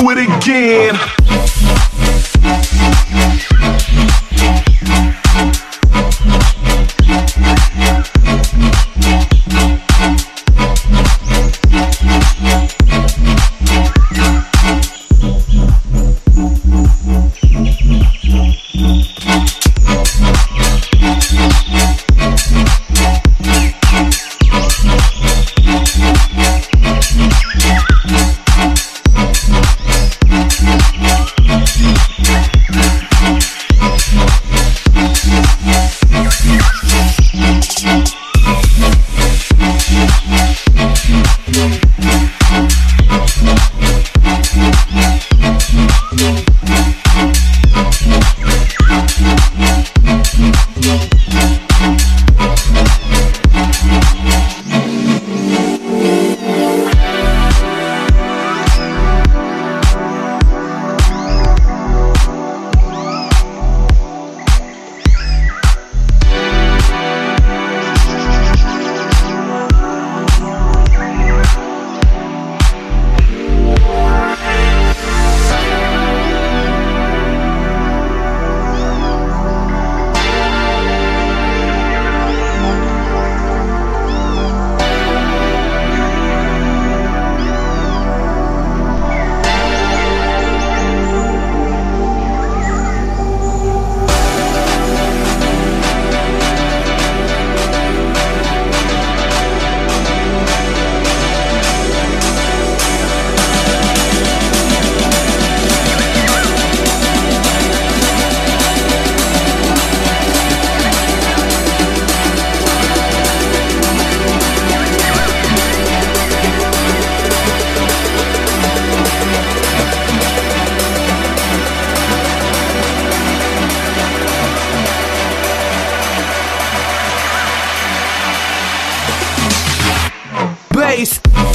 do it again. Yeah. Isso.